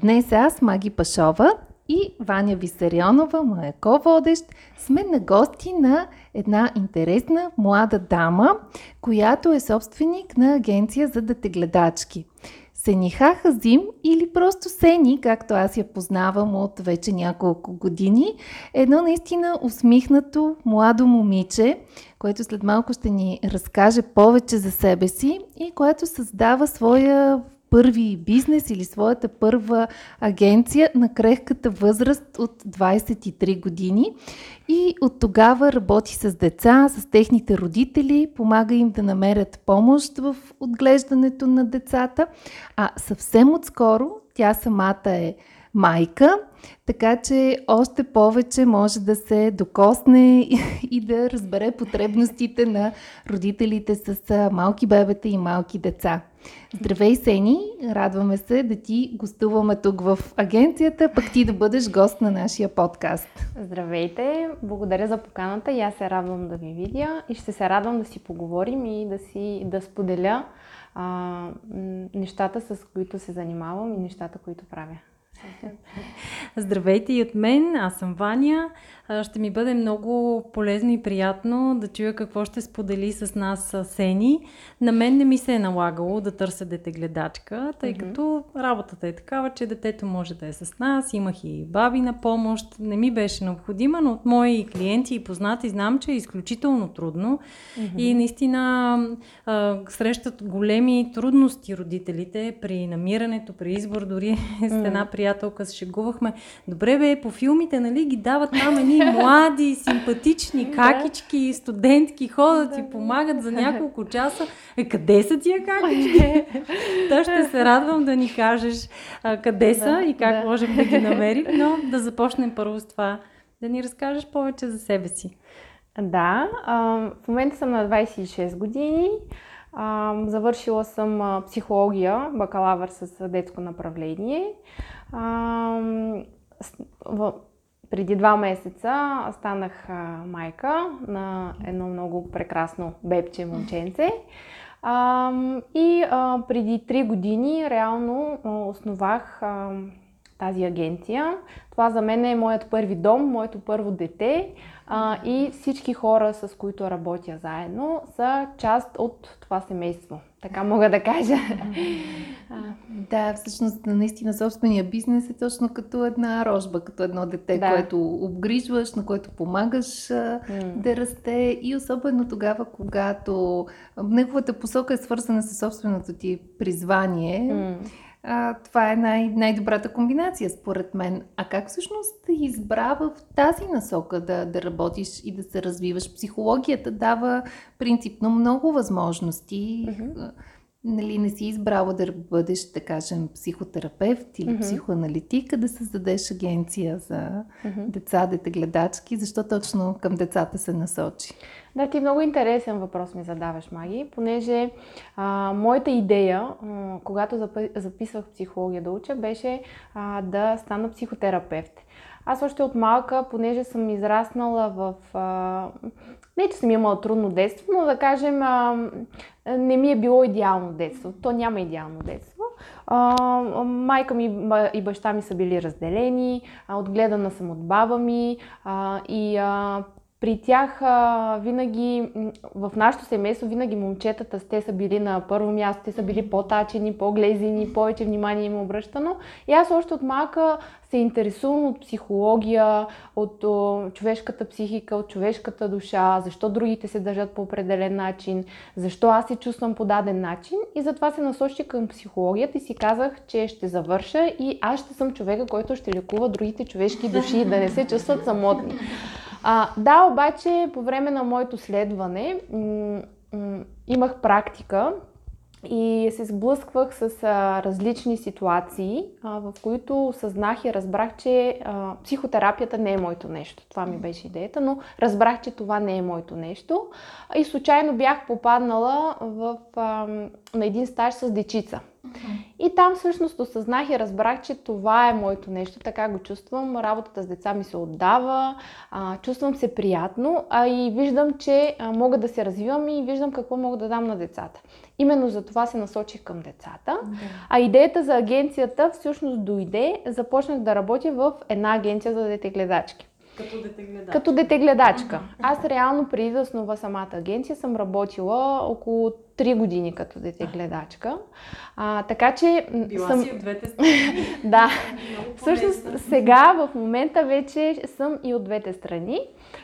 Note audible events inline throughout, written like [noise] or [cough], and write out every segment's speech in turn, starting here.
Днес аз, Маги Пашова и Ваня Висарионова, моя ко-водещ, сме на гости на една интересна млада дама, която е собственик на агенция за детегледачки. Сениха Хазим или просто Сени, както аз я познавам от вече няколко години, едно наистина усмихнато младо момиче, което след малко ще ни разкаже повече за себе си и което създава своя първи бизнес или своята първа агенция на крехката възраст от 23 години. И от тогава работи с деца, с техните родители, помага им да намерят помощ в отглеждането на децата. А съвсем отскоро тя самата е майка, така че още повече може да се докосне [laughs] и да разбере потребностите на родителите с малки бебета и малки деца. Здравей, Сени! Радваме се да ти гостуваме тук в агенцията, пък ти да бъдеш гост на нашия подкаст. Здравейте! Благодаря за поканата и аз се радвам да ви видя и ще се радвам да си поговорим и да, си, да споделя а, нещата, с които се занимавам и нещата, които правя. Здравейте и от мен, аз съм Ваня. Ще ми бъде много полезно и приятно да чуя какво ще сподели с нас Сени. На мен не ми се е налагало да търся детегледачка, тъй mm-hmm. като работата е такава, че детето може да е с нас. Имах и баби на помощ. Не ми беше необходима, но от мои клиенти и познати знам, че е изключително трудно. Mm-hmm. И наистина а, срещат големи трудности родителите при намирането, при избор. Дори [laughs] с една приятелка се шегувахме. Добре бе, по филмите, нали, ги дават нам едни млади, симпатични какички, студентки ходят и помагат за няколко часа. Е, къде са тия какички? Та ще се радвам да ни кажеш а, къде са и как можем да ги намерим, но да започнем първо с това. Да ни разкажеш повече за себе си. Да, а, в момента съм на 26 години. А, завършила съм психология, бакалавър с детско направление. А, в, преди два месеца станах майка на едно много прекрасно бебче момченце. И преди три години реално основах тази агенция. Това за мен е моят първи дом, моето първо дете а, и всички хора, с които работя заедно, са част от това семейство. Така мога да кажа. [laughs] Да, всъщност наистина собствения бизнес е точно като една рожба, като едно дете, да. което обгрижваш, на което помагаш mm. да расте и особено тогава, когато неговата посока е свързана с собственото ти призвание. Mm а, това е най- най-добрата комбинация, според мен. А как всъщност избра в тази насока да, да работиш и да се развиваш? Психологията дава принципно много възможности. Mm-hmm. Нали, не си избрала да бъдеш, да кажем, психотерапевт или mm-hmm. психоаналитик, а да създадеш агенция за mm-hmm. деца, детегледачки. Защо точно към децата се насочи? Да, ти много интересен въпрос ми задаваш, Маги, понеже а, моята идея, а, когато записвах психология да уча, беше а, да стана психотерапевт. Аз още от малка, понеже съм израснала в... А, не, че съм имала трудно детство, но да кажем, а, не ми е било идеално детство. То няма идеално детство. А, майка ми и баща ми са били разделени, а, отгледана съм от баба ми а, и а, при тях а, винаги, в нашото семейство, винаги момчетата, те са били на първо място, те са били по-тачени, по-глезени, повече внимание им е обръщано. И аз още от малка се интересувам от психология, от о, човешката психика, от човешката душа, защо другите се държат по определен начин, защо аз се чувствам по даден начин. И затова се насочих към психологията и си казах, че ще завърша и аз ще съм човека, който ще лекува другите човешки души, да не се чувстват самотни. А, да, обаче по време на моето следване м- м- имах практика и се сблъсквах с а, различни ситуации, а, в които съзнах и разбрах, че а, психотерапията не е моето нещо. Това ми беше идеята, но разбрах, че това не е моето нещо. И случайно бях попаднала в, а, на един стаж с дечица. И там всъщност осъзнах и разбрах, че това е моето нещо, така го чувствам. Работата с деца ми се отдава, а, чувствам се приятно, а и виждам, че а, мога да се развивам и виждам какво мога да дам на децата. Именно за това се насочих към децата. Да. А идеята за агенцията всъщност дойде, започнах да работя в една агенция за детегледачки. Като детегледачка. Като детегледачка. Аз реално преди да основа самата агенция съм работила около 3 години като детегледачка. А, така че... Била съм... си от двете [laughs] страни. да. Всъщност сега в момента вече съм и от двете страни.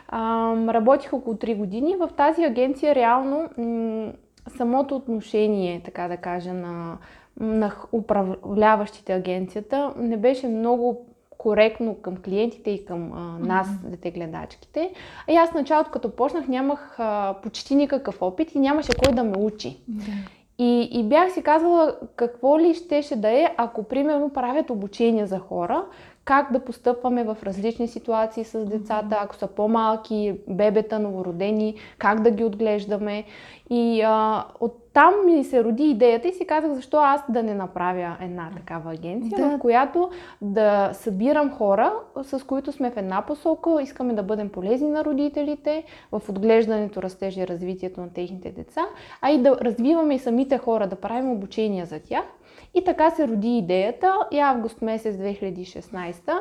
А, работих около 3 години. В тази агенция реално м- самото отношение, така да кажа, на, на управляващите агенцията не беше много коректно към клиентите и към а, нас, mm-hmm. детегледачките. И аз началото, като почнах, нямах а, почти никакъв опит и нямаше кой да ме учи. Mm-hmm. И, и бях си казвала какво ли щеше да е, ако примерно правят обучения за хора, как да постъпваме в различни ситуации с децата, ако са по-малки, бебета, новородени, как да ги отглеждаме. И а, оттам ми се роди идеята и си казах, защо аз да не направя една такава агенция, да. в която да събирам хора, с които сме в една посока, искаме да бъдем полезни на родителите в отглеждането, растежа и развитието на техните деца, а и да развиваме и самите хора, да правим обучения за тях. И така се роди идеята и август месец 2016.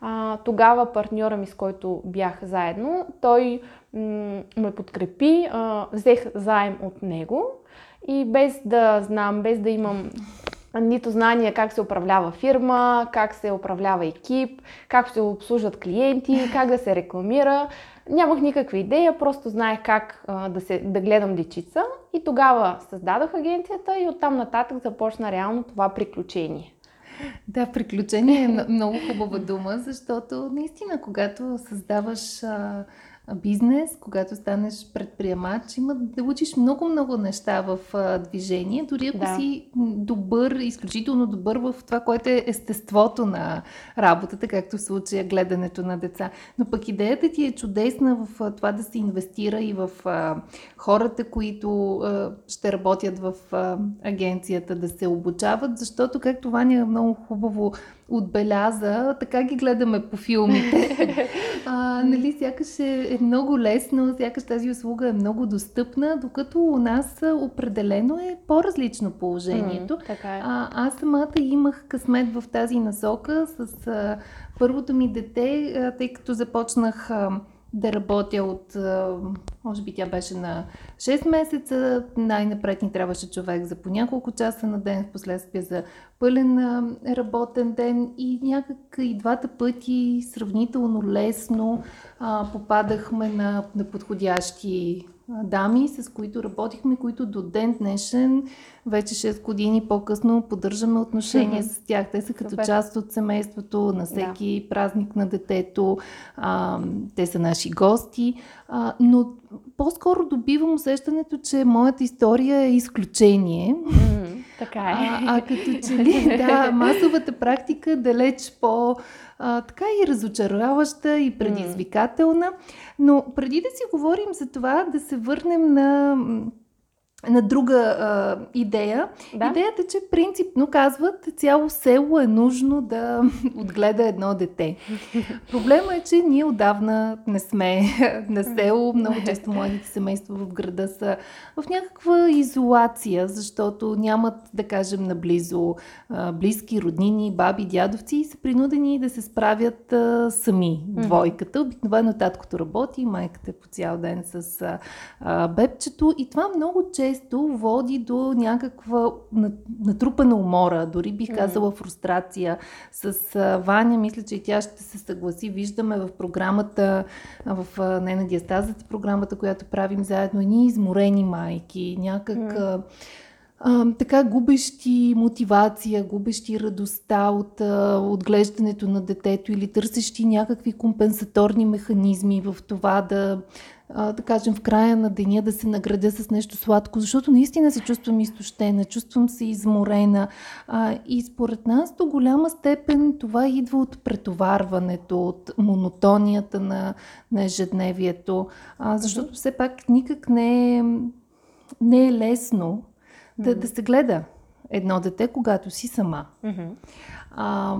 А, тогава партньора ми, с който бях заедно, той м- ме подкрепи, а, взех заем от него и без да знам, без да имам нито знания как се управлява фирма, как се управлява екип, как се обслужват клиенти, как да се рекламира. Нямах никаква идея, просто знаех как а, да, се, да гледам дечица и тогава създадох агенцията и оттам нататък започна реално това приключение. Да, приключение е много хубава дума, защото наистина, когато създаваш а, бизнес, когато станеш предприемач, има да учиш много-много неща в а, движение, дори ако да. си добър, изключително добър в това, което е естеството на работата, както в случая гледането на деца. Но пък идеята ти е чудесна в а, това да се инвестира и в а, хората, които ще работят в агенцията, да се обучават, защото, както Ваня много хубаво отбеляза, така ги гледаме по филмите. [laughs] а, нали, сякаш е, е много лесно, сякаш тази услуга е много достъпна, докато у нас определено е по-различно положението. Mm, така е. а, аз самата имах късмет в тази насока с а, първото ми дете, а, тъй като започнах а, да работя от, може би тя беше на 6 месеца, най-напред ни трябваше човек за по няколко часа на ден, в последствие за пълен работен ден. И някак и двата пъти сравнително лесно а, попадахме на, на подходящи дами, с които работихме, които до ден днешен, вече 6 години по-късно, поддържаме отношения с тях. Те са като Супер. част от семейството, на всеки да. празник на детето, а, те са наши гости, а, но по-скоро добивам усещането, че моята история е изключение. Mm, така е. А, а като че ли, да, масовата практика далеч по- а, така и разочароваща и предизвикателна. Но преди да си говорим за това, да се върнем на на друга а, идея. Да? Идеята, че принципно казват, цяло село е нужно да [laughs] отгледа едно дете. Проблема е, че ние отдавна не сме [laughs] на село. Много [laughs] често младите семейства в града са в някаква изолация, защото нямат, да кажем, наблизо а, близки, роднини, баби, дядовци и са принудени да се справят а, сами. Двойката. Обикновено таткото работи, майката е по цял ден с а, бебчето и това много често често води до някаква натрупана умора, дори бих казала фрустрация. С Ваня, мисля, че и тя ще се съгласи. Виждаме в програмата, в не на диастазата, програмата, която правим заедно, ни изморени майки, някак... а, така губещи мотивация, губещи радостта от а, отглеждането на детето или търсещи някакви компенсаторни механизми в това да, а, да кажем, в края на деня да се наградя с нещо сладко, защото наистина се чувствам изтощена, чувствам се изморена. А, и според нас до голяма степен това идва от претоварването, от монотонията на, на ежедневието, а, защото все пак никак не е, не е лесно да, да се гледа едно дете, когато си сама. Mm-hmm. А,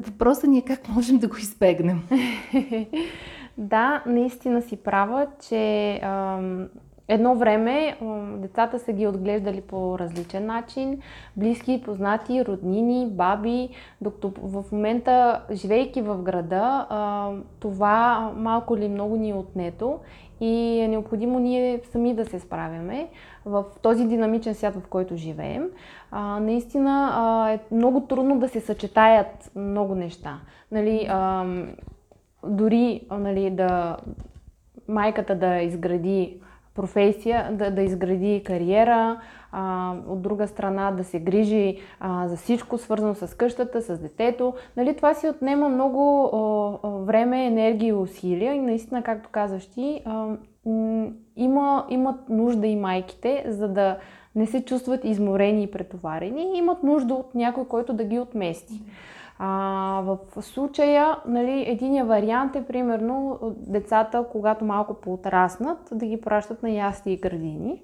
въпросът ни е как можем да го избегнем. [laughs] да, наистина си права, че ам, едно време ам, децата са ги отглеждали по различен начин. Близки, познати, роднини, баби, докато в момента, живейки в града, ам, това малко или много ни е отнето и е необходимо ние сами да се справяме в този динамичен свят, в който живеем. А, наистина а, е много трудно да се съчетаят много неща. Нали, а, дори нали, да майката да изгради професия, да, да изгради кариера, а, от друга страна да се грижи а, за всичко свързано с къщата, с детето. Нали, това си отнема много а, време, енергия и усилия и наистина, както казваш ти, а, има, имат нужда и майките, за да не се чувстват изморени и претоварени, имат нужда от някой, който да ги отмести. А, в случая, нали, единия вариант е примерно децата, когато малко поотраснат, да ги пращат на ясли и градини.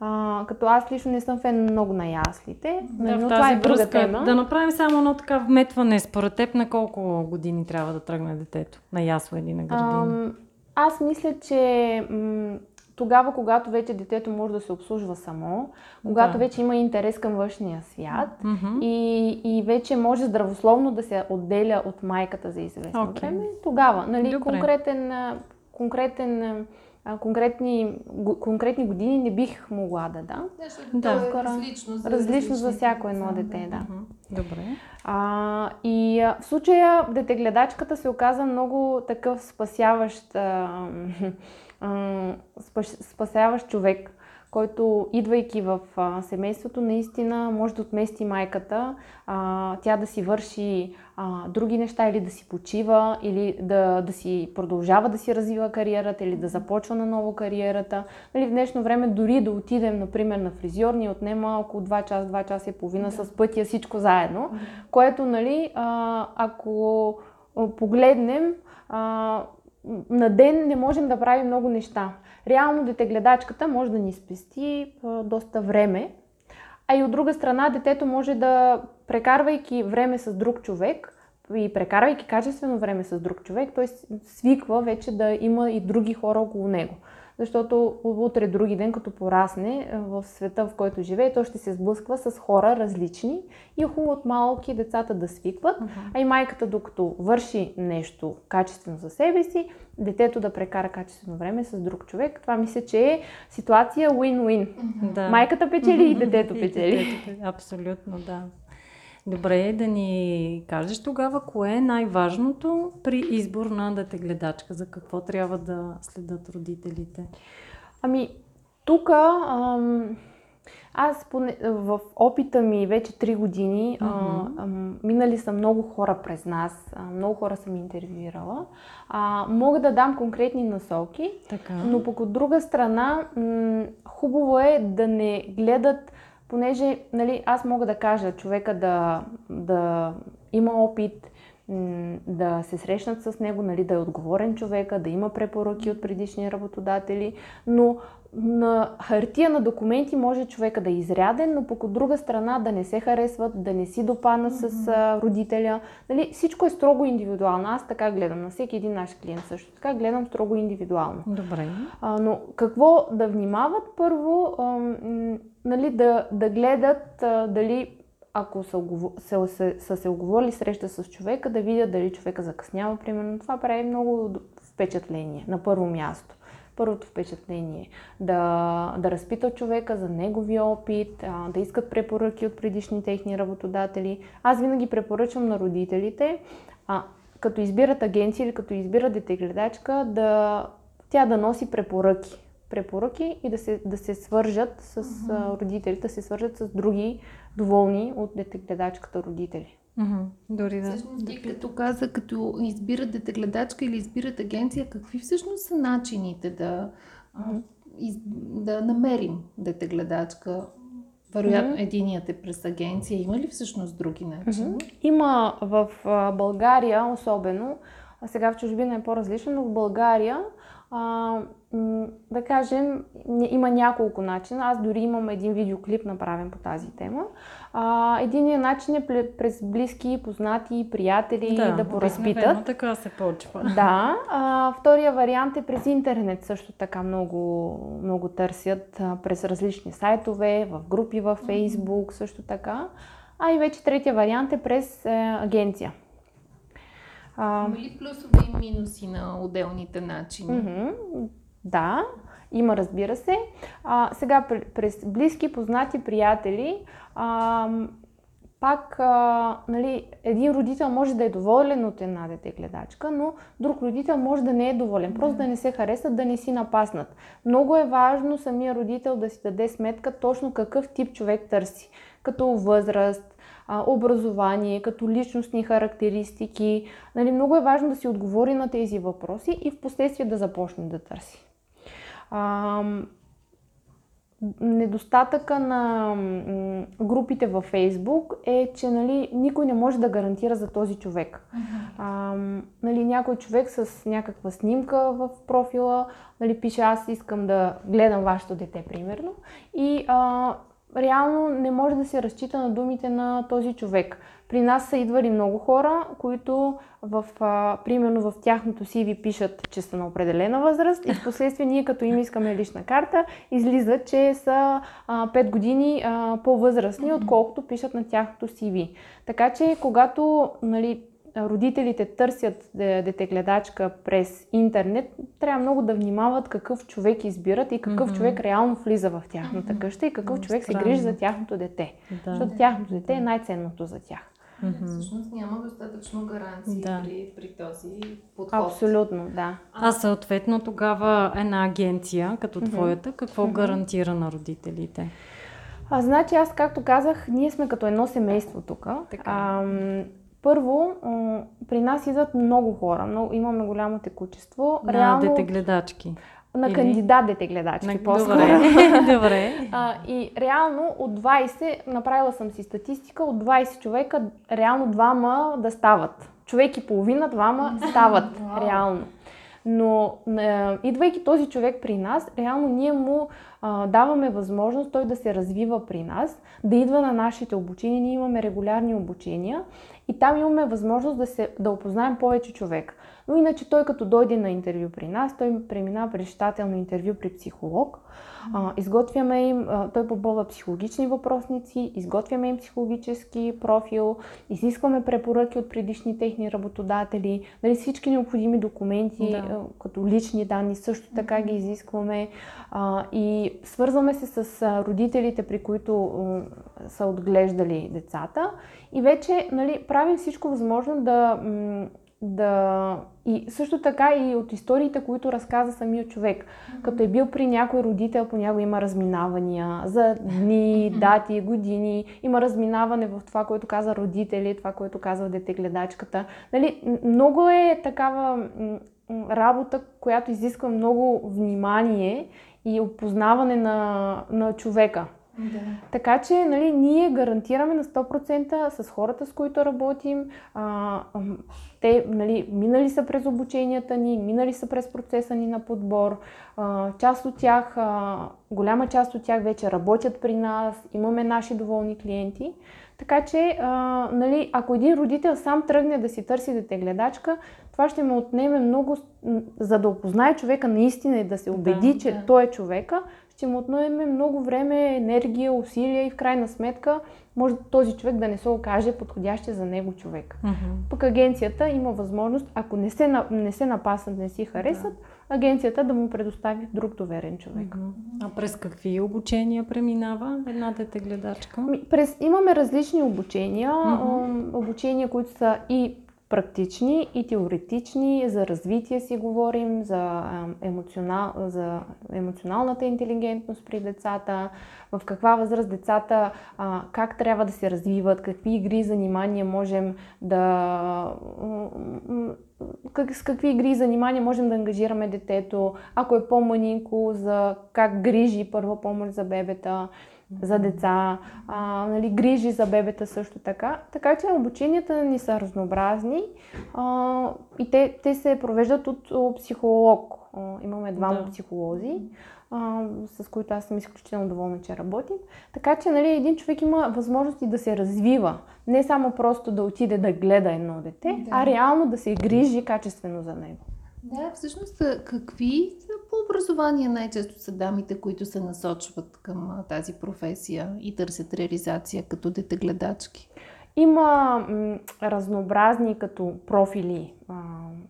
А, като аз лично не съм фен много на яслите, да, но това е друга връзка, тема. Да направим само едно така вметване. Според теб на колко години трябва да тръгне детето? На ясла или на градина? Аз мисля, че м- тогава, когато вече детето може да се обслужва само, когато да. вече има интерес към външния свят mm-hmm. и, и вече може здравословно да се отделя от майката за известно okay. време, тогава, нали, конкретен, конкретен конкретни, конкретни години не бих могла да дам. Да, да. Е различно за, различно за всяко едно дете, да. Добре. А, и а, в случая детегледачката се оказа много такъв спасяващ, а, спасяващ човек който идвайки в а, семейството, наистина може да отмести майката, а, тя да си върши а, други неща или да си почива, или да, да си продължава да си развива кариерата, или да започва на ново кариерата. Нали, в днешно време дори да отидем, например, на фризьор, ни отнема около 2 часа, 2 часа и половина да. с пътя всичко заедно, което, нали, а, ако погледнем, а, на ден не можем да правим много неща. Реално детегледачката може да ни спести доста време, а и от друга страна детето може да, прекарвайки време с друг човек и прекарвайки качествено време с друг човек, той свиква вече да има и други хора около него защото утре други ден, като порасне е, в света, в който живее, той ще се сблъсква с хора различни и е хубаво от малки децата да свикват, uh-huh. а и майката, докато върши нещо качествено за себе си, детето да прекара качествено време с друг човек. Това мисля, че е ситуация win-win. Да. Майката печели и детето [laughs] печели. И детето, абсолютно, да. Добре да ни кажеш тогава кое е най-важното при избор на детегледачка, за какво трябва да следят родителите. Ами, тук аз поне, в опита ми вече 3 години mm-hmm. а, а, минали са много хора през нас, а, много хора съм интервюирала. А, мога да дам конкретни насоки, така. но пък от друга страна м- хубаво е да не гледат понеже нали, аз мога да кажа човека да, да има опит, да се срещнат с него, нали, да е отговорен човека, да има препоръки от предишни работодатели, но на хартия на документи може човека да е изряден, но пък от друга страна да не се харесват, да не си допаднат mm-hmm. с а, родителя. Нали, всичко е строго индивидуално. Аз така гледам на всеки един наш клиент също. Така гледам строго индивидуално. Добре. А, но какво да внимават? Първо, а, нали, да, да гледат а, дали ако са, са, са, са се оговорили среща с човека, да видят дали човека закъснява, примерно. Това прави много впечатление на първо място първото впечатление. Да, да разпитат човека за неговия опит, а, да искат препоръки от предишни техни работодатели. Аз винаги препоръчвам на родителите, а, като избират агенция или като избират детегледачка, да, тя да носи препоръки. препоръки и да се, да се свържат с uh-huh. родителите, да се свържат с други доволни от детегледачката родители. Mm-hmm. Дори да. Всъщност, ти като каза, като избират детегледачка или избират агенция, какви всъщност са начините да, mm-hmm. из, да намерим детегледачка? Вероятно, mm-hmm. единият е през агенция. Има ли всъщност други начини? Mm-hmm. Има в България особено, а сега в чужбина е по-различно, но в България а, да кажем, има няколко начина. Аз дори имам един видеоклип направен по тази тема. А, единият начин е през близки, познати, приятели да, да поразпитат. така се почва. [laughs] Да. А, втория вариант е през интернет също така много, много търсят а, през различни сайтове, в групи във Фейсбук също така. А и вече третия вариант е през е, агенция. А, Има ли плюсове и минуси на отделните начини? Mm-hmm. Да, има, разбира се. А, сега през близки, познати приятели, а, пак а, нали, един родител може да е доволен от една дете гледачка, но друг родител може да не е доволен. Просто да не се харесат, да не си напаснат. Много е важно самия родител да си даде сметка точно какъв тип човек търси. Като възраст, образование, като личностни характеристики. Нали, много е важно да си отговори на тези въпроси и в последствие да започне да търси. А, недостатъка на групите във Фейсбук е, че нали, никой не може да гарантира за този човек. А, нали, някой човек с някаква снимка в профила нали, пише аз искам да гледам вашето дете, примерно, и а, реално не може да се разчита на думите на този човек. При нас са идвали много хора, които в, а, примерно в тяхното си ви пишат, че са на определена възраст и в последствие ние като им искаме лична карта, излиза, че са а, 5 години а, по-възрастни, отколкото пишат на тяхното CV. Така че когато нали, родителите търсят детегледачка през интернет, трябва много да внимават какъв човек избират и какъв mm-hmm. човек реално влиза в тяхната къща и какъв mm-hmm. човек се грижи за тяхното дете. Да. Защото тяхното дете е най-ценното за тях. Mm-hmm. Всъщност няма достатъчно гаранции да. при, при този подход. Абсолютно, да. А съответно тогава една агенция, като mm-hmm. твоята, какво mm-hmm. гарантира на родителите? А, значи аз, както казах, ние сме като едно семейство тук. Първо, при нас идват много хора, много, имаме голямо текучество. На Реално, дете гледачки. На Или? кандидат дете гледачки, на... по-скоро. Добре. [laughs] Добре. А, и реално от 20, направила съм си статистика, от 20 човека реално двама да стават. Човек и половина, двама стават реално. Но е, идвайки този човек при нас, реално ние му а, даваме възможност той да се развива при нас, да идва на нашите обучения. Ние имаме регулярни обучения и там имаме възможност да, се, да опознаем повече човек. Но иначе той като дойде на интервю при нас, той преминава през щателно интервю при психолог. А, изготвяме им, а, той попълва психологични въпросници, изготвяме им психологически профил, изискваме препоръки от предишни техни работодатели, нали, всички необходими документи, да. като лични данни, също така ги изискваме а, и свързваме се с родителите, при които са отглеждали децата и вече нали, правим всичко възможно да да... И също така и от историите, които разказа самия човек. Mm-hmm. Като е бил при някой родител, понякога има разминавания за дни, дати, години. Има разминаване в това, което каза родители, това, което казва детегледачката. Нали, много е такава работа, която изисква много внимание и опознаване на, на човека. Да. Така че нали, ние гарантираме на 100% с хората, с които работим. А, те нали, минали са през обученията ни, минали са през процеса ни на подбор. А, част от тях, а, голяма част от тях вече работят при нас, имаме наши доволни клиенти. Така че, а, нали, ако един родител сам тръгне да си търси дете гледачка, това ще му отнеме много, за да опознае човека наистина и да се убеди, да, че да. той е човека, ще му отнеме много време, енергия, усилия и в крайна сметка може този човек да не се окаже подходящия за него човек. Mm-hmm. Пък агенцията има възможност, ако не се, не се напасат, не си харесат, да. Агенцията да му предостави друг доверен човек. А през какви обучения преминава една дете гледачка? През, имаме различни обучения. Mm-hmm. Обучения, които са и практични и теоретични, за развитие си говорим, за, емоционал, за емоционалната интелигентност при децата, в каква възраст децата, как трябва да се развиват, какви игри, занимания можем да... Как, с какви игри и занимания можем да ангажираме детето, ако е по-манинко, за как грижи първа помощ за бебета за деца, а, нали, грижи за бебета също така. Така че обученията ни са разнообразни а, и те, те се провеждат от, психолог. А, имаме двама да. психолози, а, с които аз съм изключително доволна, че работим. Така че нали, един човек има възможности да се развива. Не само просто да отиде да гледа едно дете, да. а реално да се грижи качествено за него. Да, всъщност какви по образование най-често са дамите, които се насочват към тази професия и търсят реализация като детегледачки? Има м, разнообразни като профили а,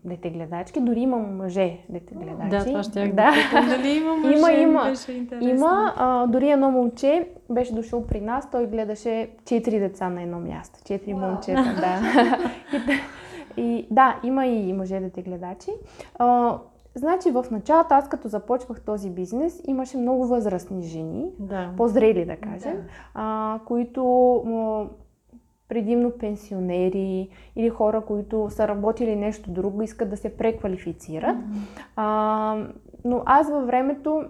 детегледачки, дори има мъже детегледачи. Да, това ще да. дали има мъже, има, има, има а, дори едно момче беше дошъл при нас, той гледаше четири деца на едно място, четири wow. момчета, да. [laughs] И да, има и мъже да те гледачи. А, значи в началото, аз като започвах този бизнес, имаше много възрастни жени, да. по-зрели да кажем, да. А, които а, предимно пенсионери или хора, които са работили нещо друго, искат да се преквалифицират. Mm-hmm. А, но аз във времето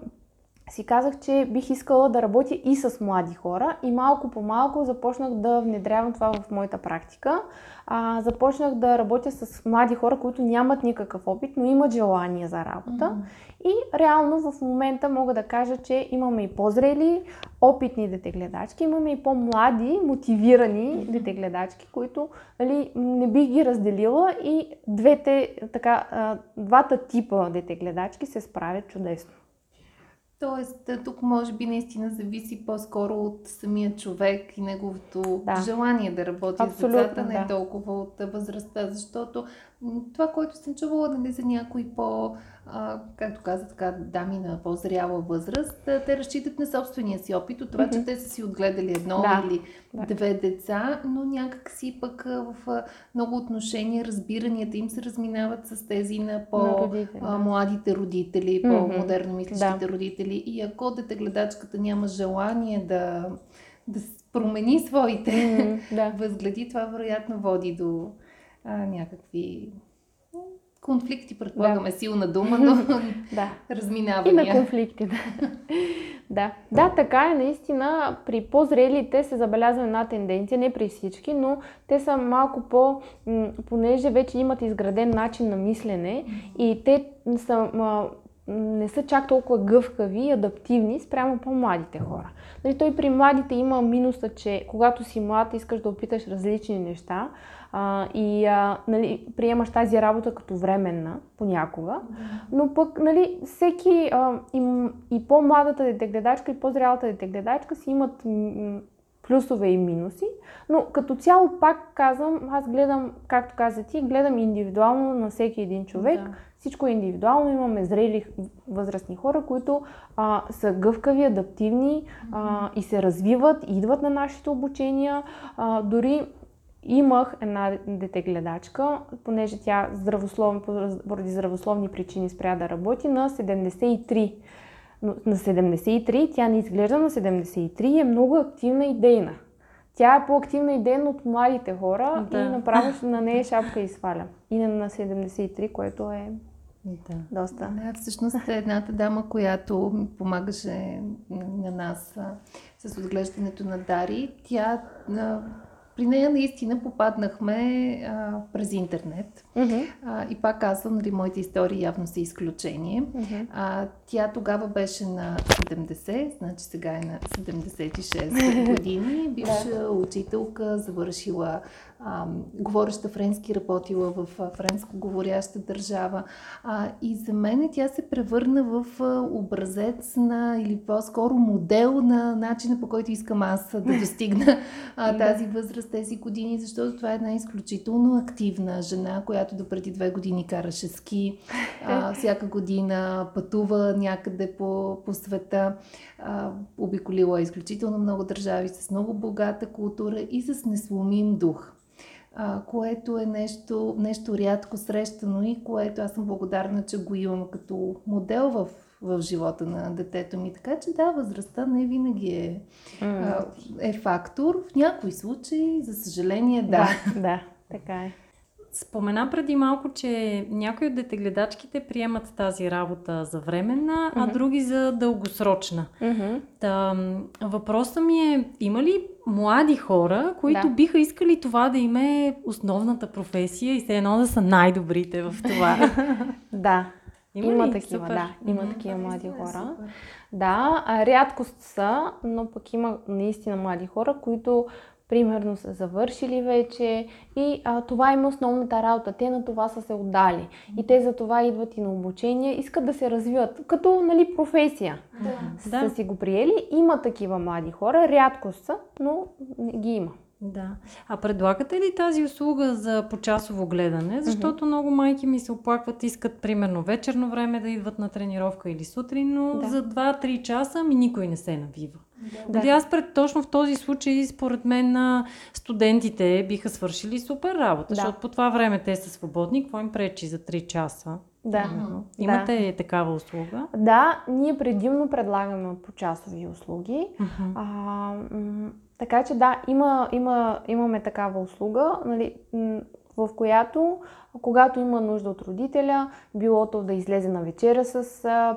си казах, че бих искала да работя и с млади хора и малко по малко започнах да внедрявам това в моята практика. А, започнах да работя с млади хора, които нямат никакъв опит, но имат желание за работа. Mm-hmm. И реално в момента мога да кажа, че имаме и по-зрели, опитни детегледачки, имаме и по-млади, мотивирани mm-hmm. детегледачки, които нали, не бих ги разделила и двете, така, двата типа детегледачки се справят чудесно. Тоест, тук може би наистина зависи по-скоро от самия човек и неговото да. желание да работи Абсолютно, с децата, не да. толкова от възрастта, защото това, което съм чувала нали, за някои по, а, както каза така, дами на по-зряла възраст, те разчитат на собствения си опит от това, mm-hmm. че те са си отгледали едно да. или да. две деца, но някак си пък в много отношения разбиранията им се разминават с тези на по-младите родители, mm-hmm. по-модерно мислещите да. родители. И ако детегледачката няма желание да, да промени своите mm-hmm. да. възгледи, това вероятно води до а, някакви конфликти, предполагаме да. силна дума, но [laughs] да. разминавания. И на конфликти, да. да. Да, така е наистина. При по-зрелите се забелязва една тенденция, не при всички, но те са малко по... понеже вече имат изграден начин на мислене и те са не са чак толкова гъвкави и адаптивни спрямо по-младите хора. Нали, той при младите има минуса, че когато си млад искаш да опиташ различни неща, а, и а, нали, приемаш тази работа като временна понякога, но пък нали, всеки а, и, и по-младата детегледачка и по-зрялата детегледачка си имат м- плюсове и минуси, но като цяло пак казвам, аз гледам, както каза ти, гледам индивидуално на всеки един човек. Да. Всичко е индивидуално. Имаме зрели възрастни хора, които а, са гъвкави, адаптивни а, и се развиват, идват на нашите обучения. А, дори Имах една детегледачка, понеже тя здравословно, поради здравословни причини спря да работи на 73. Но на 73 тя не изглежда на 73 и е много активна и дейна. Тя е по-активна и дейна от младите хора да. и направо на нея шапка и сваля. И на 73, което е да. Доста. Да, всъщност е едната дама, която помагаше на нас с отглеждането на Дари, тя при нея наистина попаднахме а, през интернет. Mm-hmm. А, и пак казвам, нали, моите истории явно са изключение. Mm-hmm. А, тя тогава беше на 70, значи сега е на 76 години. [laughs] Бивша учителка, завършила а, говореща френски, работила в френско говоряща държава. А, и за мен тя се превърна в образец на, или по-скоро модел на начина по който искам аз да достигна а, тази възраст, тези години, защото това е една изключително активна жена, която до преди две години караше ски, а, всяка година пътува някъде по, по света, а, обиколила изключително много държави с много богата култура и с несломим дух. А, което е нещо, нещо рядко срещано и което аз съм благодарна, че го имам като модел в, в живота на детето ми. Така че да, възрастта не винаги е, а, е фактор. В някои случаи, за съжаление, да. Да, да така е. Спомена преди малко, че някои от детегледачките приемат тази работа за временна, mm-hmm. а други за дългосрочна. Mm-hmm. Та, въпросът ми е, има ли млади хора, които Да. биха искали това да им е основната професия и все едно да са най-добрите в това? [laughs] Да, Има, има, ли? такива, Супер. да. Има Мгм. такива млади е хора. супер. Да, рядкост са, но пък има наистина млади хора, които примерно са завършили вече и а, това има основната работа. Те на това са се отдали. И те за това идват и на обучение, искат да се развиват като нали, професия. Да. Са Да. си го приели. Има такива млади хора, рядкост са, но ги има. Да. А предлагате ли тази услуга за почасово гледане? Защото много майки ми се оплакват, искат примерно вечерно време да идват на тренировка или сутрин, но Да. за 2-3 часа ми никой не се навива. Да. Дали аз пред, точно в този случай, според мен, на студентите биха свършили супер работа, Да. защото по това време те са свободни, какво им пречи за 3 часа? Да. Мгм. Имате такава услуга? Да, ние предимно предлагаме почасови услуги. Мгм. А, м, така че да, има, има, имаме такава услуга, нали, м, в която, когато има нужда от родителя, било то да излезе на вечеря с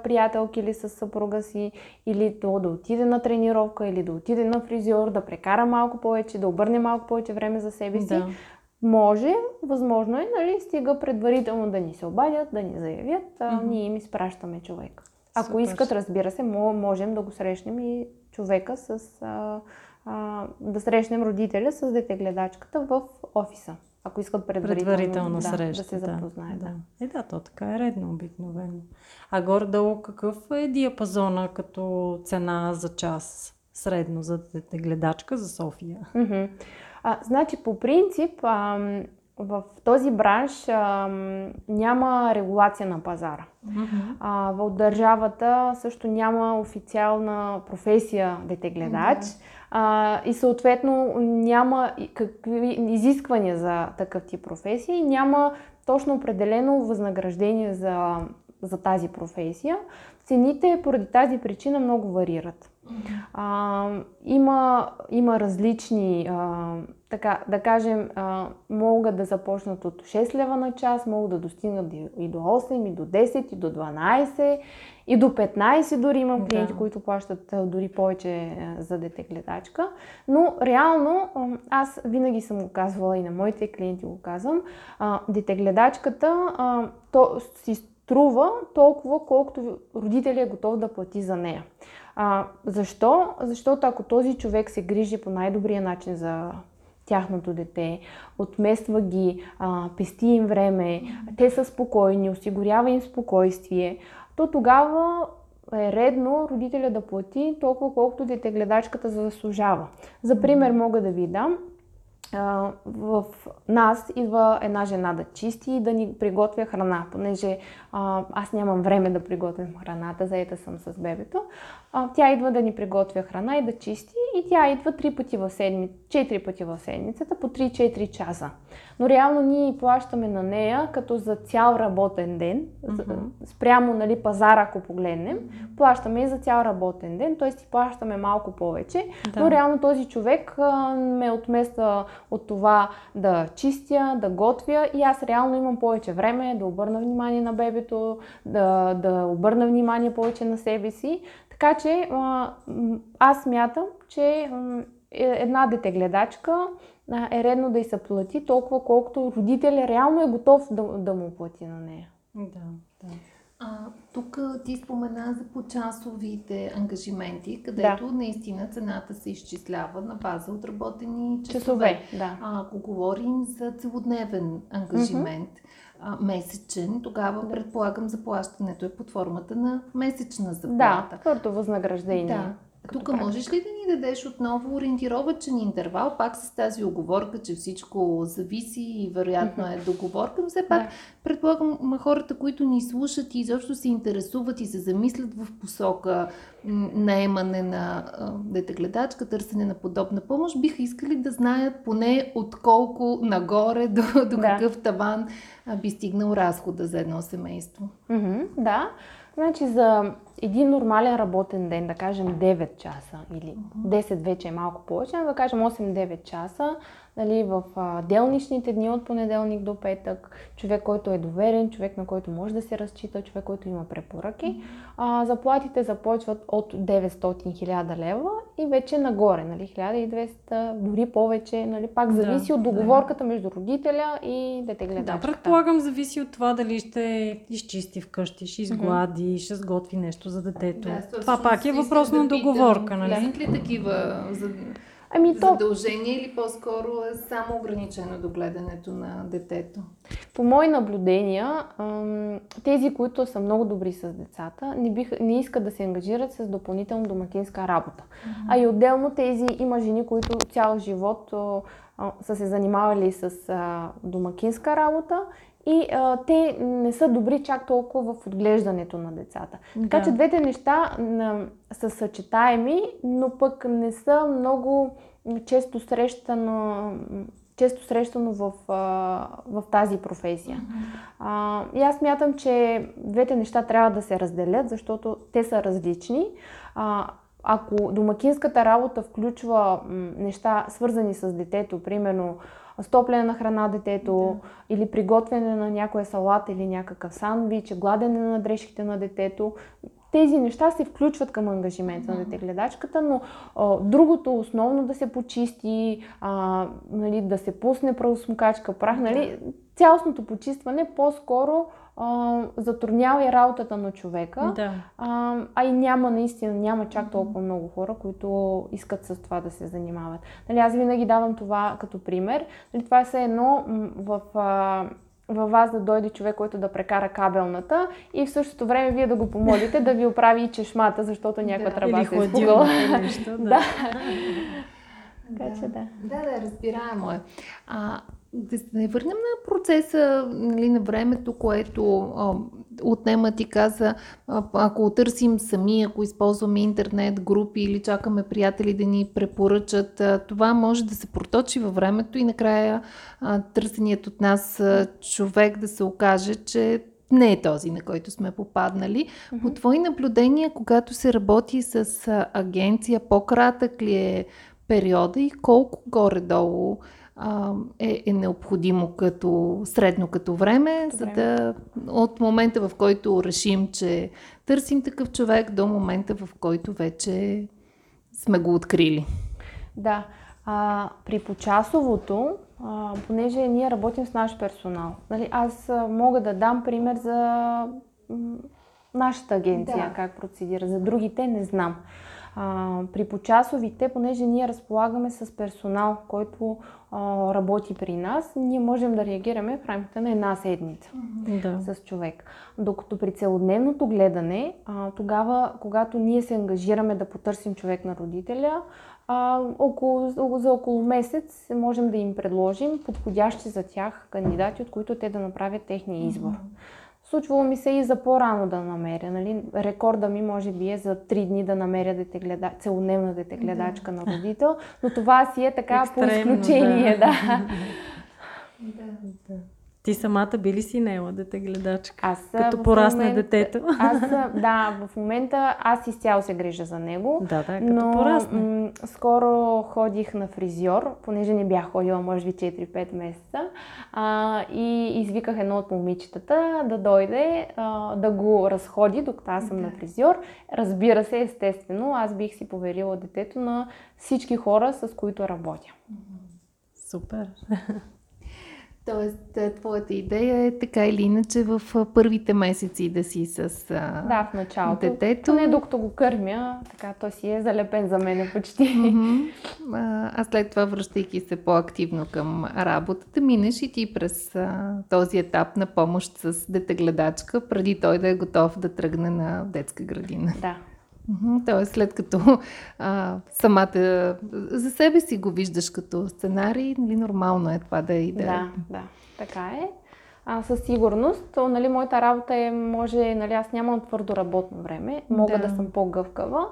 приятелки или с съпруга си, или то да отиде на тренировка, или да отиде на фризьор, да прекара малко повече, да обърне малко повече време за себе си. Да. Може, възможно е, нали, стига предварително да ни се обадят, да ни заявят, а, Мгм. ние им изпращаме човек. Ако Супер. искат, разбира се, мо- можем да го срещнем и човека с... А, а, да срещнем родителя с детегледачката в офиса. Ако искат предварително, Предварителна да, среща. да се запознаят. Да. Да. Е, да, то така е редно обикновено. А горе-долу какъв е диапазона като цена за час средно за гледачка за София? Мгм. А, значи, по принцип, ам, в този бранш ам, няма регулация на пазара. А, в държавата също няма официална професия детегледач а, и съответно няма какви изисквания за такъв тип професии, няма точно определено възнаграждение за, за тази професия. Цените поради тази причина много варират. А, има, има различни, а, така, да кажем, а, могат да започнат от 6 лева на час, могат да достигнат и- до 8, и до 10, и до 12, и до 15 дори имам клиенти, Да. които плащат дори повече за дете-гледачка. Но реално аз винаги съм го казвала и на моите клиенти го казвам, а, детегледачката а, то си струва толкова, колкото родителя е готов да плати за нея. А, защо? Защото ако този човек се грижи по най-добрия начин за тяхното дете, отмества ги, а, пести им време, те са спокойни, осигурява им спокойствие, то тогава е редно родителя да плати толкова колкото детегледачката заслужава. За пример мога да ви дам. В нас идва една жена да чисти и да ни приготвя храна, понеже а, аз нямам време да приготвям храната, заета съм с бебето. А, тя идва да ни приготвя храна и да чисти и тя идва три пъти в седмицата, четири пъти в седмицата по 3-4 часа. Но реално ние плащаме на нея като за цял работен ден, Мгм. спрямо нали, пазара, ако погледнем, плащаме и за цял работен ден, т.е. плащаме малко повече, Да. но реално този човек а, ме отмества от това да чистя, да готвя и аз реално имам повече време да обърна внимание на бебето, да, да обърна внимание повече на себе си. Така че аз смятам, че е- една детегледачка е редно да й се плати толкова, колкото родителя реално е готов да, да му плати на нея. Да, да. А, тук ти спомена за почасовите ангажименти, където наистина цената се изчислява на база отработени часове. Часове, да. А, ако говорим за целодневен ангажимент, а, месечен, тогава предполагам заплащането е под формата на месечна Да, заплата. твърдо възнаграждение. Да. Тук можеш ли да ни дадеш отново ориентировачен интервал, пак с тази оговорка, че всичко зависи и вероятно е договорка, но все пак Да. предполагам хората, които ни слушат и изобщо се интересуват и се замислят в посока наемане на детегледачка, търсене на подобна помощ, биха искали да знаят поне отколко нагоре до, до да. какъв таван би стигнал разхода за едно семейство. Mm-hmm, да. Значи за един нормален работен ден, да кажем 9 часа или 10 вече е малко повече, да кажем 8-9 часа, нали, в а, делничните дни от понеделник до петък, човек, който е доверен, човек, на който може да се разчита, човек, който има препоръки. А, заплатите започват от 900-1000 лева и вече нагоре, нали, 1200, дори повече, нали, пак зависи да, от договорката да. между родителя и детегледачката. Да, предполагам, зависи от това дали ще изчисти вкъщи, ще изглади, mm-hmm. ще сготви нещо за детето. Да, това пак е въпрос на договорка, нали? Влязат ли такива за Ами то... Задължение или по-скоро е само ограничено до гледането на детето? По мои наблюдения, тези, които са много добри с децата, не, бих, не искат да се ангажират с допълнително домакинска работа. Mm-hmm. А и отделно тези има жени, които цял живот са се занимавали с домакинска работа и а, те не са добри чак толкова в отглеждането на децата. Да. Така че двете неща на, са съчетаеми, но пък не са много често срещано, често срещано в, в тази професия. А, и аз мятам, че двете неща трябва да се разделят, защото те са различни. А, ако домакинската работа включва неща свързани с детето, примерно стопляне на храна детето да. или приготвяне на някоя салата или някакъв сандвич, гладене на дрежките на детето. Тези неща се включват към ангажимента mm-hmm. на детегледачката, но а, другото основно да се почисти, а, нали, да се пусне правосмукачка прах, нали, цялостното почистване по-скоро а, затруднява и работата на човека. Да. А, а и няма наистина, няма чак толкова много хора, които искат с това да се занимават. Нали, аз винаги давам това като пример. Нали, това е едно в... А, във вас да дойде човек, който да прекара кабелната и в същото време вие да го помолите да ви оправи и чешмата, защото някаква да, тръба се е изпугала. да. [laughs] да. [laughs] Така че да. Да, да, разбираемо е. А, да се не върнем на процеса нали, на времето, което а, отнема ти каза, а, ако търсим сами, ако използваме интернет, групи или чакаме приятели да ни препоръчат, а, това може да се проточи във времето и накрая а, търсеният от нас а, човек да се окаже, че не е този, на който сме попаднали. Mm-hmm. По твои наблюдения, когато се работи с агенция, по-кратък ли е периода и колко горе-долу а, е, е необходимо като средно като време, за да от момента в който решим, че търсим такъв човек, до момента в който вече сме го открили. Да. А, при почасовото, а, понеже ние работим с наш персонал, нали, аз мога да дам пример за нашата агенция, да. как процедира. За другите не знам. А, при почасовите, понеже ние разполагаме с персонал, който а, работи при нас, ние можем да реагираме в рамките на една седмица да. с човек. Докато при целодневното гледане, а, тогава, когато ние се ангажираме да потърсим човек на родителя, а, около, за около месец можем да им предложим подходящи за тях кандидати, от които те да направят техния избор. Mm-hmm. Случвало ми се и за по-рано да намеря. Нали? Рекорда ми може би е за 3 дни да намеря детегледа... целодневна детегледачка да. на родител, но това си е така Екстремно, по изключение. Да. да. [laughs] да. Ти самата би ли си нела дете гледачка? Аз като порасне момент, детето. Аз, [laughs] да, в момента аз изцяло се грижа за него. Да, да, като но, порасне. М- скоро ходих на фризьор, понеже не бях ходила може би 4-5 месеца. А, и извиках едно от момичетата да дойде а, да го разходи, докато аз съм да. на фризьор. Разбира се, естествено, аз бих си поверила детето на всички хора, с които работя. Супер. [laughs] Тоест, е, твоята идея е така или иначе в първите месеци да си с да, в началото. детето. Не докато го кърмя, така той си е залепен за мен почти. Mm-hmm. А след това, връщайки се по-активно към работата, минеш и ти през а, този етап на помощ с детегледачка, преди той да е готов да тръгне на детска градина. Да. Тоест, след като а, самата за себе си го виждаш като сценарий, нали, нормално е това да е и да. Да, да, така е. а, със сигурност. То, нали, моята работа е, може, нали, аз нямам твърдо работно време, мога да, да съм по-гъвкава.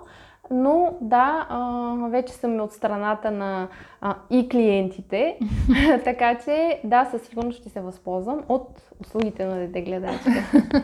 Но да, а, вече съм от страната на а, и клиентите, [laughs] така че да, със сигурност ще се възползвам от услугите на дете гледачка. [laughs]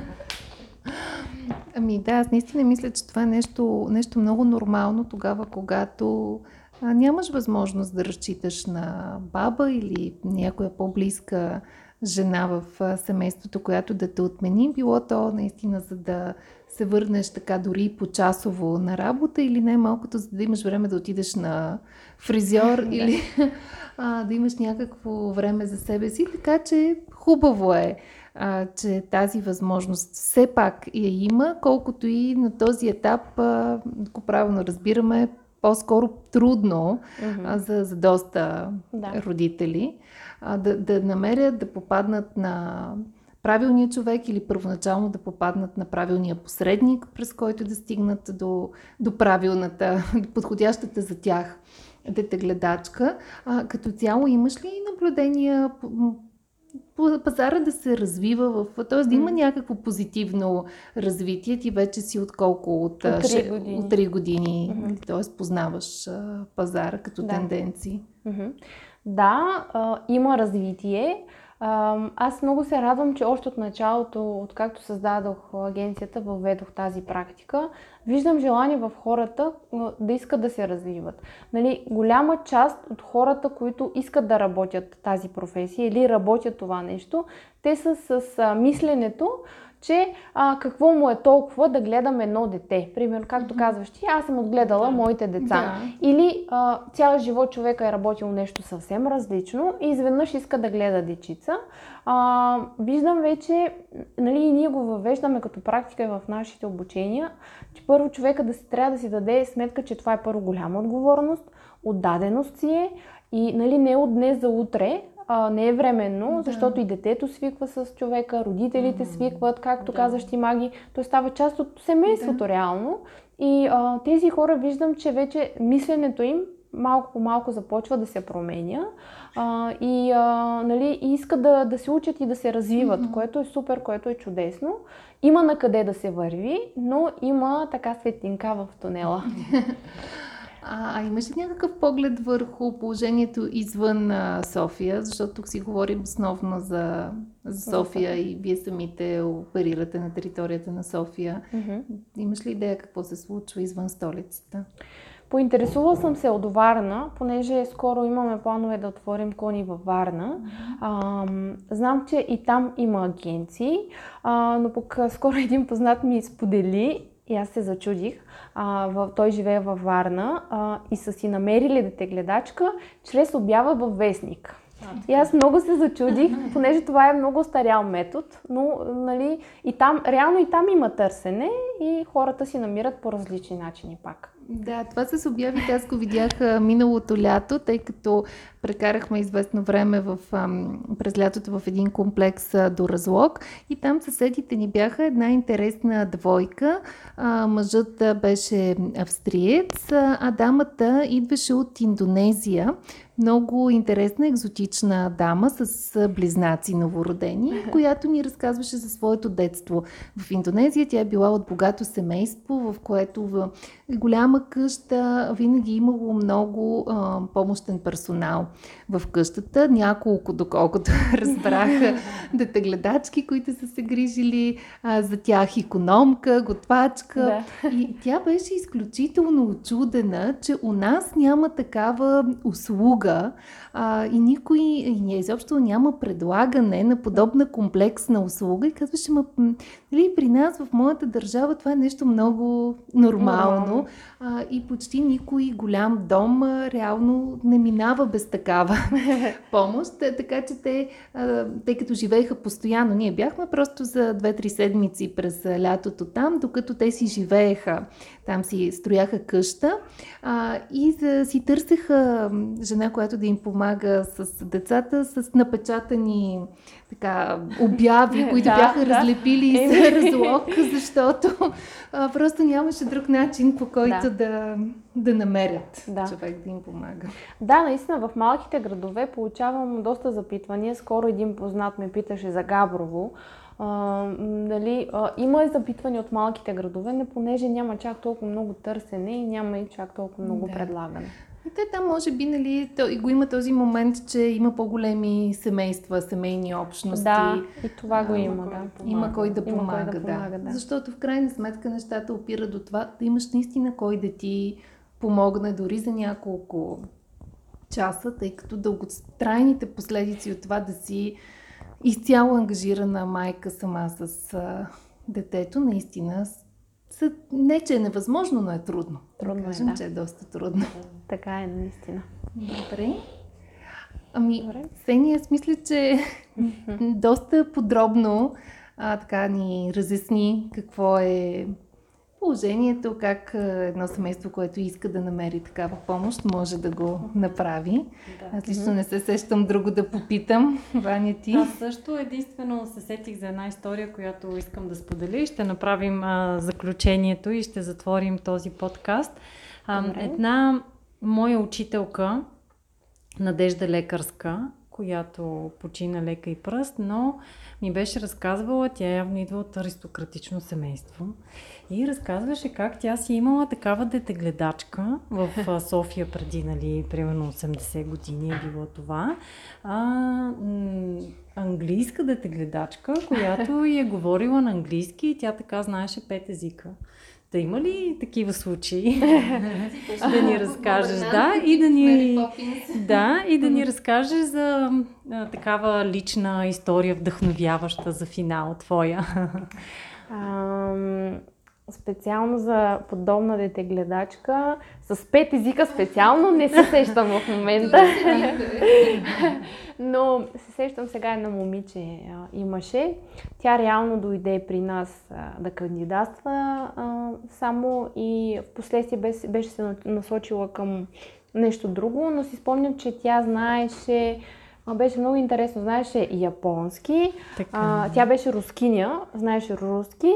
Ами да, аз наистина мисля, че това е нещо, нещо много нормално тогава, когато а, нямаш възможност да разчиташ на баба или някоя по-близка жена в семейството, която да те отмени, било то наистина за да се върнеш така дори по-часово на работа или най-малкото за да имаш време да отидеш на фризьор [laughs] или а, да имаш някакво време за себе си. Така че хубаво е, а, че тази възможност все пак я има, колкото и на този етап, а, ако правилно разбираме, по-скоро трудно mm-hmm. а, за, за доста да. родители а, да, да намерят да попаднат на правилния човек или първоначално да попаднат на правилния посредник, през който да стигнат до, до правилната, [laughs] до подходящата за тях детегледачка. А, като цяло имаш ли наблюдения по пазара да се развива в... т.е. да има някакво позитивно развитие. Ти вече си от колко? От, от 3 години. От 3 години. Mm-hmm. Т.е. познаваш пазара като да. тенденции. Mm-hmm. Да, а, има развитие. Аз много се радвам, че още от началото, откакто създадох агенцията, въведох тази практика. Виждам желание в хората да искат да се развиват. Нали, голяма част от хората, които искат да работят тази професия или работят това нещо, те са с мисленето, че а, какво му е толкова да гледам едно дете. Примерно, както mm-hmm. казваш ти, аз съм отгледала да. моите деца. Да. Или а, цял живот човека е работил нещо съвсем различно и изведнъж иска да гледа дечица. А, виждам вече, нали, и ние го въвеждаме като практика в нашите обучения, че първо човека да си трябва да си даде сметка, че това е първо голяма отговорност, отдаденост си е и нали, не от днес за утре, а, не е временно, да. защото и детето свиква с човека, родителите mm-hmm. свикват, както да. казваш ти маги, то става част от семейството да. реално. И а, тези хора виждам, че вече мисленето им малко по малко започва да се променя а, и, а, нали, и искат да, да се учат и да се развиват, mm-hmm. което е супер, което е чудесно. Има на къде да се върви, но има така светлинка в тунела. [laughs] А, а имаш ли някакъв поглед върху положението извън а, София? Защото тук си говорим основно за, за София и вие самите оперирате на територията на София. Mm-hmm. Имаш ли идея какво се случва извън столицата? Поинтересувала съм се от Варна, понеже скоро имаме планове да отворим кони във Варна. А, знам, че и там има агенции, а, но пък скоро един познат ми сподели и аз се зачудих. А, в, той живее във Варна а, и са си намерили дете гледачка чрез обява във вестник. И аз много се зачудих, понеже това е много старял метод, но нали, и там, реално и там има търсене и хората си намират по различни начини пак. Да, това с обявите аз го видях миналото лято, тъй като прекарахме известно време в, през лятото в един комплекс до Разлог и там съседите ни бяха една интересна двойка. Мъжът беше австриец, а дамата идваше от Индонезия много интересна, екзотична дама с близнаци новородени, която ни разказваше за своето детство. В Индонезия тя е била от богато семейство, в което в голяма къща винаги е имало много а, помощен персонал в къщата. Няколко, доколкото [laughs] разбраха, [laughs] детегледачки, които са се грижили а, за тях, економка, готвачка. Да. И тя беше изключително очудена, че у нас няма такава услуга а, и никой, и изобщо няма предлагане на подобна комплексна услуга. И казваше, ма, нали, при нас в моята държава това е нещо много нормално а, и почти никой голям дом а, реално не минава без такава [laughs] помощ. Така че те, а, тъй като живееха постоянно, ние бяхме просто за 2-3 седмици през лятото там, докато те си живееха, там си строяха къща а, и за, си търсеха жена, която да им помага с децата, с напечатани така, обяви, [laughs] които Да, бяха да. разлепили Еми. [laughs] за разлог, защото а, просто нямаше друг начин, по който Да. да, да намерят Да. човек да им помага. Да, наистина в малките градове получавам доста запитвания. Скоро един познат ме питаше за Габрово. А, м, нали, а, има и запитвания от малките градове, не понеже няма чак толкова много търсене и няма и чак толкова много Да. предлагане. Те там може би, нали, и го има този момент, че има по-големи семейства, семейни общности. Да, и това го А, има, да. помага. Има кой да Има кой помага, да. Защото в крайна сметка нещата опират до това да имаш наистина кой да ти помогне дори за няколко часа, тъй като дълготрайните последици от това да си изцяло ангажирана майка сама с а, детето, наистина са, не, че е невъзможно, но е трудно. Трудно да е, кажем, да. че е доста трудно. [laughs] Така е, наистина. Добре. Ами, Добре. Сени, аз мисля, че доста подробно а, така ни разясни какво е положението, как едно семейство, което иска да намери такава помощ, може да го направи. Да. Аз лично не се сещам друго да попитам. [laughs] Ваня ти. Аз също единствено се сетих за една история, която искам да споделя и ще направим а, заключението и ще затворим този подкаст. А, Добре. една моя учителка, Надежда Лекарска, която почина лека и пръст, но ми беше разказвала, тя явно идва от аристократично семейство и разказваше как тя си имала такава детегледачка в София преди, нали, примерно 80 години е било това. А, английска детегледачка, която й е говорила на английски и тя така знаеше пет езика. Та има ли такива случаи? [laughs] да ни разкажеш, да, и да ни... Да, и да ни разкажеш за а, такава лична история, вдъхновяваща за финал твоя. [laughs] Специално за подобна детегледачка, с пет езика специално не се сещам в момента. [laughs] Но се сещам сега една момиче имаше. Тя реално дойде при нас да кандидатства само и в последствие беше, се на- насочила към нещо друго, но си спомням, че тя знаеше, беше много интересно, знаеше японски, Така. а, тя беше рускиня, знаеше руски,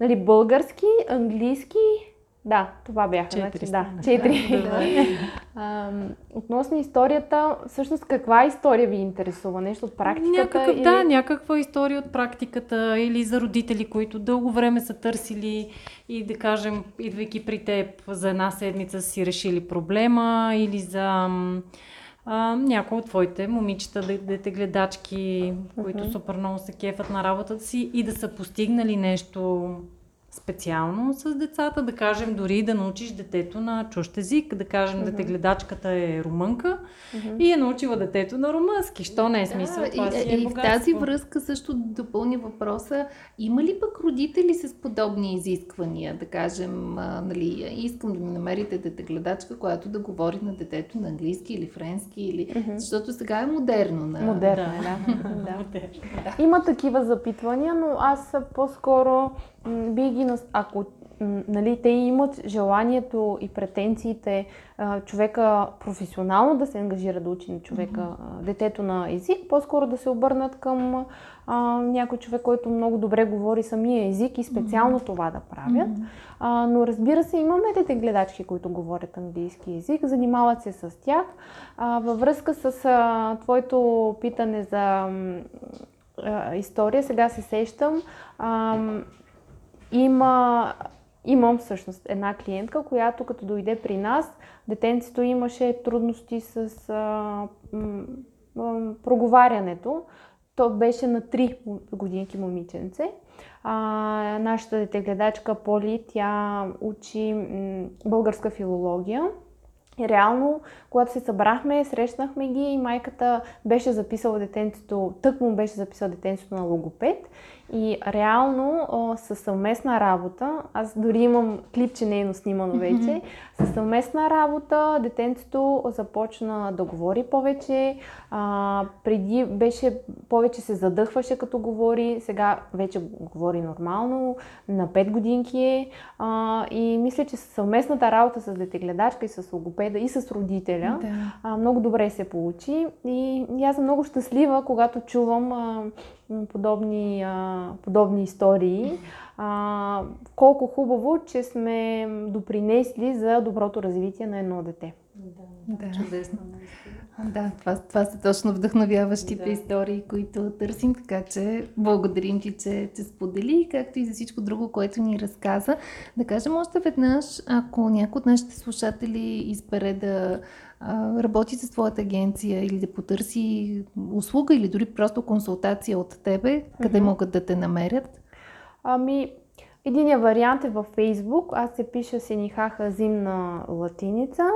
нали, български, английски. Да, това бяха. Четири значи, да, четири. [laughs] А, [laughs] относно историята, всъщност каква история ви интересува? Нещо от практиката? Някакъв, или... Да, някаква история от практиката или за родители, които дълго време са търсили и да кажем, идвайки при теб за една седмица си решили проблема или за а, някои от твоите момичета, де- детегледачки, които супер много се кефат на работата си и да са постигнали нещо специално с децата, да кажем дори да научиш детето на чужд език, да кажем Мгм. детегледачката е румънка Мгм. и е научила детето на румънски. Що не е смисъл? Да, Това и, си е и в тази връзка също допълня въпроса, има ли пък родители с подобни изисквания, да кажем, а, нали, искам да ми намерите детегледачка, която да говори на детето на английски или френски, или... Мгм. защото сега е модерно. На... Модерно да. [laughs] да. Модерно. Има такива запитвания, но аз по-скоро би ги, нас- ако нали, те имат желанието и претенциите а, човека професионално да се ангажира да учи на човека, а, детето на език, по-скоро да се обърнат към а, някой човек, който много добре говори самия език и специално това да правят. А, но разбира се, имаме дете гледачки, които говорят английски язик, занимават се с тях. А, във връзка с а, твоето питане за а, история, сега се сещам. Ам, има, имам всъщност една клиентка, която като дойде при нас, детенцето имаше трудности с а, м, м, проговарянето. То беше на 3 годинки момиченце. А, нашата детегледачка Поли, тя учи м, българска филология. И реално, когато се събрахме, срещнахме ги и майката беше записала детенцето, тък му беше записала детенцето на логопед И реално със съвместна работа, аз дори имам клипче нейно снимано вече, със съвместна работа детенцето започна да говори повече, а, преди беше повече се задъхваше като говори, сега вече говори нормално, на 5 годинки е а, и мисля, че съвместната работа с детегледачка и с логопеда и с родителя да. а, много добре се получи и, и аз съм много щастлива, когато чувам а, подобни, а, подобни истории. А, колко хубаво, че сме допринесли за доброто развитие на едно дете. Да, да. чудесно. Да, това, това са точно вдъхновяващите да. истории, които търсим, така че благодарим ти, че, че сподели, както и за всичко друго, което ни разказа. Да кажем още веднъж, ако някой от нашите слушатели избере да работи с твоята агенция или да потърси услуга или дори просто консултация от тебе, къде mm-hmm. могат да те намерят? Ами, Единият вариант е във Фейсбук. Аз се пиша Сенихаха зим на латиница,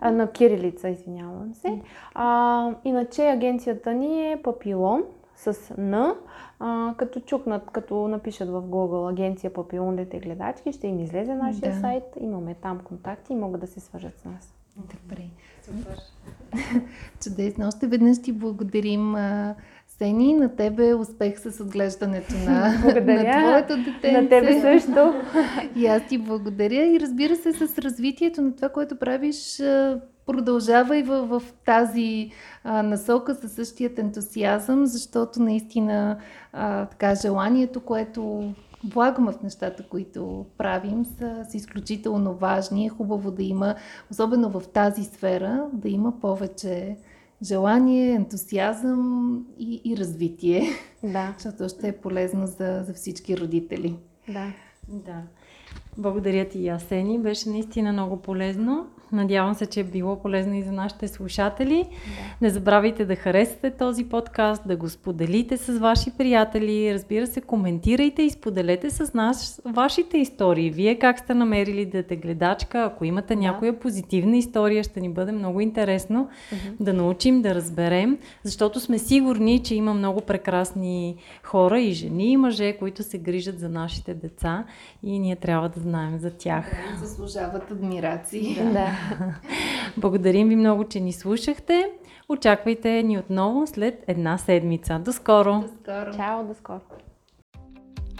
а, на кирилица, извинявам се. А, иначе агенцията ни е Папилон с Н. А, като чукнат, като напишат в Google агенция Папилон дете гледачки, ще им излезе нашия да. сайт. Имаме там контакти и могат да се свържат с нас. Добре. Супер. Чудесно. Още веднъж ти благодарим Сени, на тебе успех с отглеждането на, [laughs] благодаря. на твоето дете. На тебе също. И аз ти благодаря. И разбира се, с развитието на това, което правиш, продължава и в, в тази а, насока със същият ентусиазъм, защото наистина а, така желанието, което влагаме в нещата, които правим, са, са изключително важни. Е хубаво да има, особено в тази сфера, да има повече желание, ентусиазъм и, и развитие. Да. [laughs] Защото ще е полезно за, за всички родители. Да. Да. Благодаря ти, Ясени. Беше наистина много полезно. Надявам се, че е било полезно и за нашите слушатели. Да. Не забравяйте да харесате този подкаст, да го споделите с ваши приятели. Разбира се, коментирайте и споделете с нас вашите истории. Вие как сте намерили дете гледачка? Ако имате да. някоя позитивна история, ще ни бъде много интересно uh-huh. да научим, да разберем, защото сме сигурни, че има много прекрасни хора и жени и мъже, които се грижат за нашите деца и ние трябва да знаем за тях. Да, заслужават адмирации. Да. [laughs] Благодарим ви много, че ни слушахте. Очаквайте ни отново след една седмица. До скоро! До скоро! Чао, до скоро!